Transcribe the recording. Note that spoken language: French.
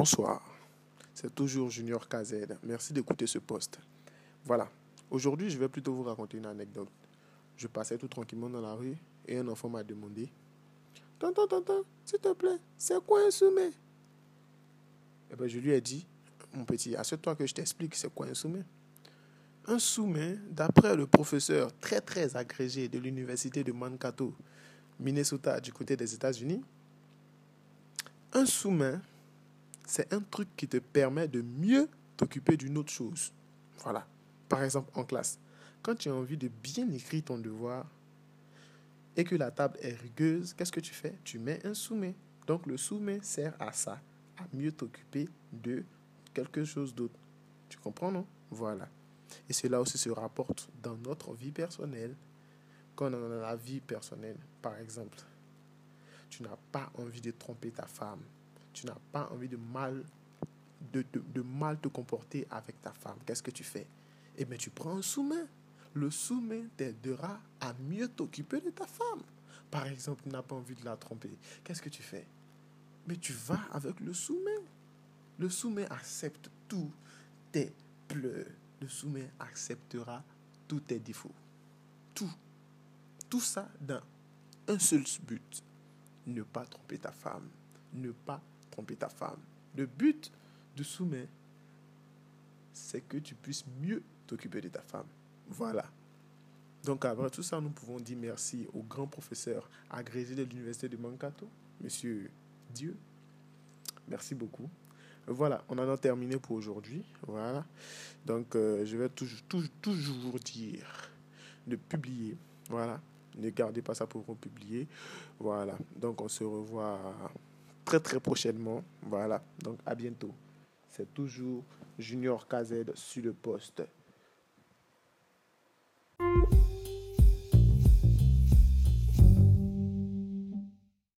Bonsoir. C'est toujours Junior KZ. Merci d'écouter ce poste. Voilà. Aujourd'hui, je vais plutôt vous raconter une anecdote. Je passais tout tranquillement dans la rue et un enfant m'a demandé Tonton, tonton, s'il te plaît, c'est quoi un sommet Eh bien, je lui ai dit Mon petit, assure-toi que je t'explique c'est quoi un sommet. Un sommet, d'après le professeur très très agrégé de l'université de Mankato, Minnesota, du côté des États-Unis, un sous-main, c'est un truc qui te permet de mieux t'occuper d'une autre chose. Voilà. Par exemple, en classe, quand tu as envie de bien écrire ton devoir et que la table est rigueuse, qu'est-ce que tu fais? Tu mets un sous-main. Donc le sous-main sert à ça, à mieux t'occuper de quelque chose d'autre. Tu comprends, non? Voilà. Et cela aussi se rapporte dans notre vie personnelle. Quand on a la vie personnelle, par exemple, tu n'as pas envie de tromper ta femme. Tu n'as pas envie de mal, de, de, mal te comporter avec ta femme. Qu'est-ce que tu fais? Eh bien, tu prends un sous-main. Le sous-main t'aidera à mieux t'occuper de ta femme. Par exemple, tu n'as pas envie de la tromper. Qu'est-ce que tu fais? Mais tu vas avec le sous-main. Le sous-main accepte tous tes pleurs. Le sous-main acceptera tous tes défauts. Tout. Tout ça dans un seul but ne pas tromper ta femme. Ne pas tromper ta femme. Le but du soumet, c'est que tu puisses mieux t'occuper de ta femme. Voilà. Donc après tout ça, nous pouvons dire merci au grand professeur agrégé de l'université de Mankato, Monsieur Dieu. Merci beaucoup. Voilà, on en a terminé pour aujourd'hui. Voilà. Donc euh, je vais toujours, toujours, toujours dire de publier. Voilà. Ne gardez pas ça pour vous publier. Voilà. Donc, on se revoit très, très prochainement. Voilà. Donc, à bientôt. C'est toujours Junior KZ sur le poste.